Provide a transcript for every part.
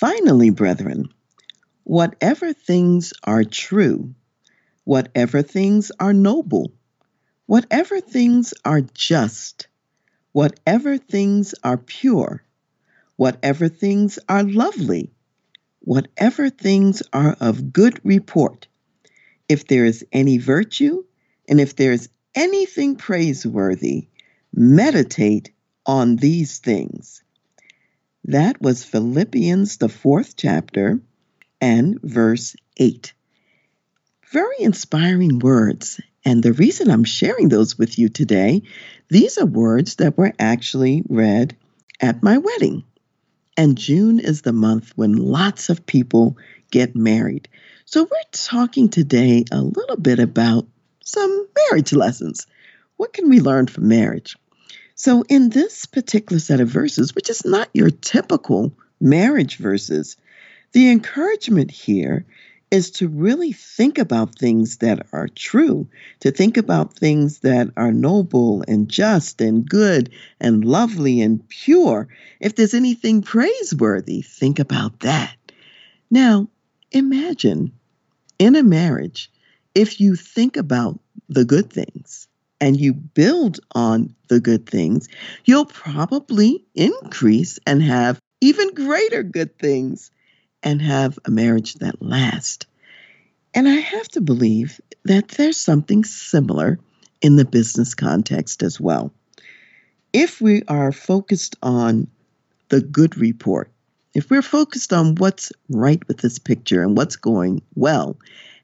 Finally, brethren, whatever things are true, whatever things are noble, whatever things are just, whatever things are pure, whatever things are lovely, whatever things are of good report, if there is any virtue, and if there is anything praiseworthy, meditate on these things. That was Philippians, the fourth chapter, and verse 8. Very inspiring words. And the reason I'm sharing those with you today, these are words that were actually read at my wedding. And June is the month when lots of people get married. So we're talking today a little bit about some marriage lessons. What can we learn from marriage? So, in this particular set of verses, which is not your typical marriage verses, the encouragement here is to really think about things that are true, to think about things that are noble and just and good and lovely and pure. If there's anything praiseworthy, think about that. Now, imagine in a marriage, if you think about the good things, and you build on the good things, you'll probably increase and have even greater good things and have a marriage that lasts. And I have to believe that there's something similar in the business context as well. If we are focused on the good report, if we're focused on what's right with this picture and what's going well,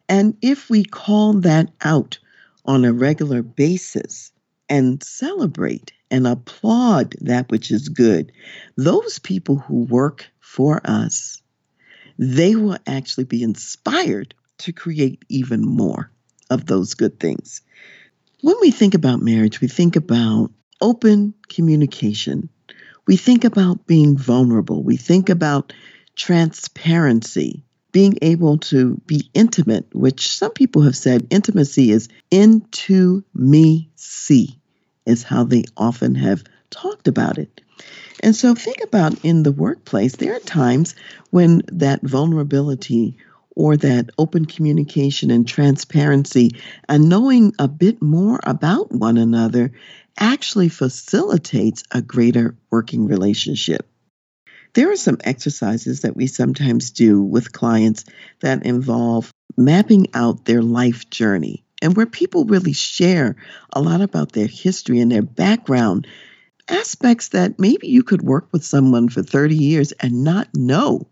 and if we call that out on a regular basis and celebrate and applaud that which is good, those people who work for us, they will actually be inspired to create even more of those good things. When we think about marriage, we think about open communication. We think about being vulnerable. We think about transparency being able to be intimate, which some people have said intimacy is into me see, is how they often have talked about it. And so think about in the workplace, there are times when that vulnerability or that open communication and transparency and knowing a bit more about one another actually facilitates a greater working relationship. There are some exercises that we sometimes do with clients that involve mapping out their life journey and where people really share a lot about their history and their background, aspects that maybe you could work with someone for 30 years and not know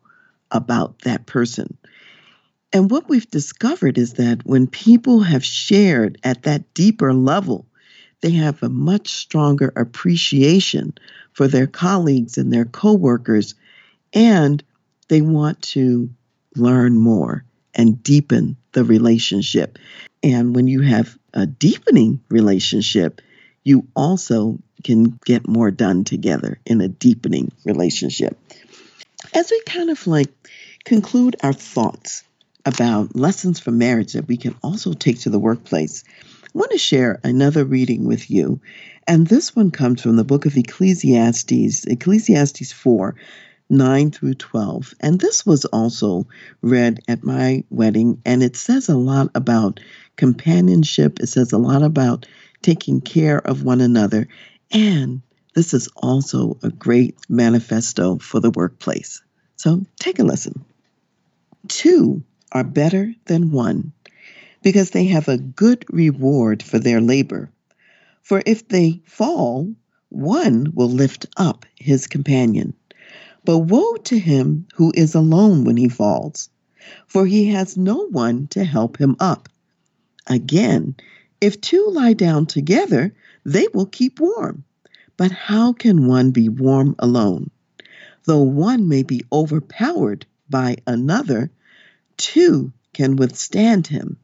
about that person. And what we've discovered is that when people have shared at that deeper level, they have a much stronger appreciation for their colleagues and their coworkers, and they want to learn more and deepen the relationship. And when you have a deepening relationship, you also can get more done together in a deepening relationship. As we kind of like conclude our thoughts about lessons from marriage that we can also take to the workplace, I want to share another reading with you. And this one comes from the book of Ecclesiastes, Ecclesiastes 4, 9 through 12. And this was also read at my wedding, and it says a lot about companionship. It says a lot about taking care of one another. And this is also a great manifesto for the workplace. So take a listen. Two are better than one because they have a good reward for their labor. For if they fall, one will lift up his companion. But woe to him who is alone when he falls, for he has no one to help him up. Again, if two lie down together, they will keep warm. But how can one be warm alone? Though one may be overpowered by another, two can withstand him,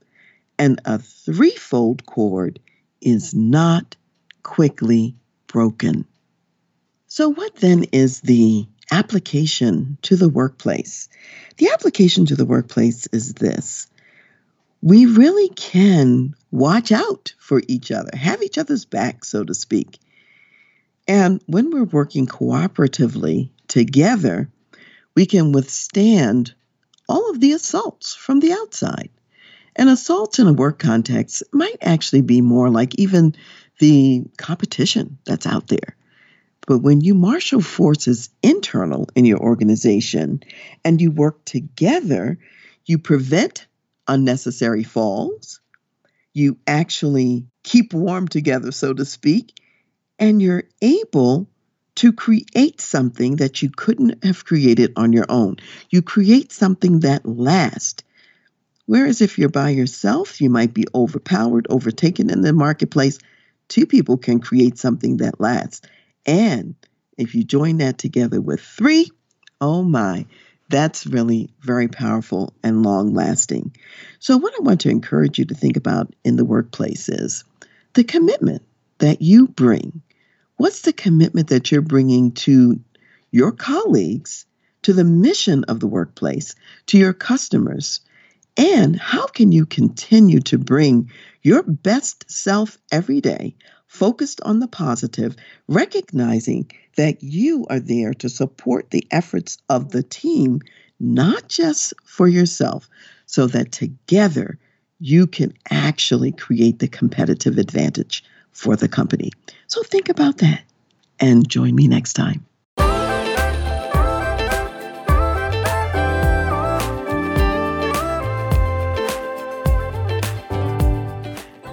and a threefold cord is not quickly broken. So, what then is the application to the workplace? The application to the workplace is this we really can watch out for each other, have each other's back, so to speak. And when we're working cooperatively together, we can withstand all of the assaults from the outside. And assault in a work context might actually be more like even the competition that's out there. But when you marshal forces internal in your organization and you work together, you prevent unnecessary falls. You actually keep warm together, so to speak, and you're able to create something that you couldn't have created on your own. You create something that lasts. Whereas if you're by yourself, you might be overpowered, overtaken in the marketplace. Two people can create something that lasts. And if you join that together with three, oh my, that's really very powerful and long lasting. So, what I want to encourage you to think about in the workplace is the commitment that you bring. What's the commitment that you're bringing to your colleagues, to the mission of the workplace, to your customers? And how can you continue to bring your best self every day, focused on the positive, recognizing that you are there to support the efforts of the team, not just for yourself, so that together you can actually create the competitive advantage for the company. So think about that and join me next time.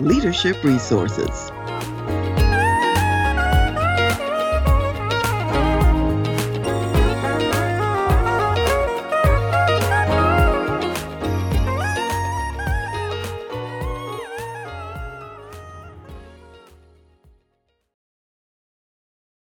leadership resources.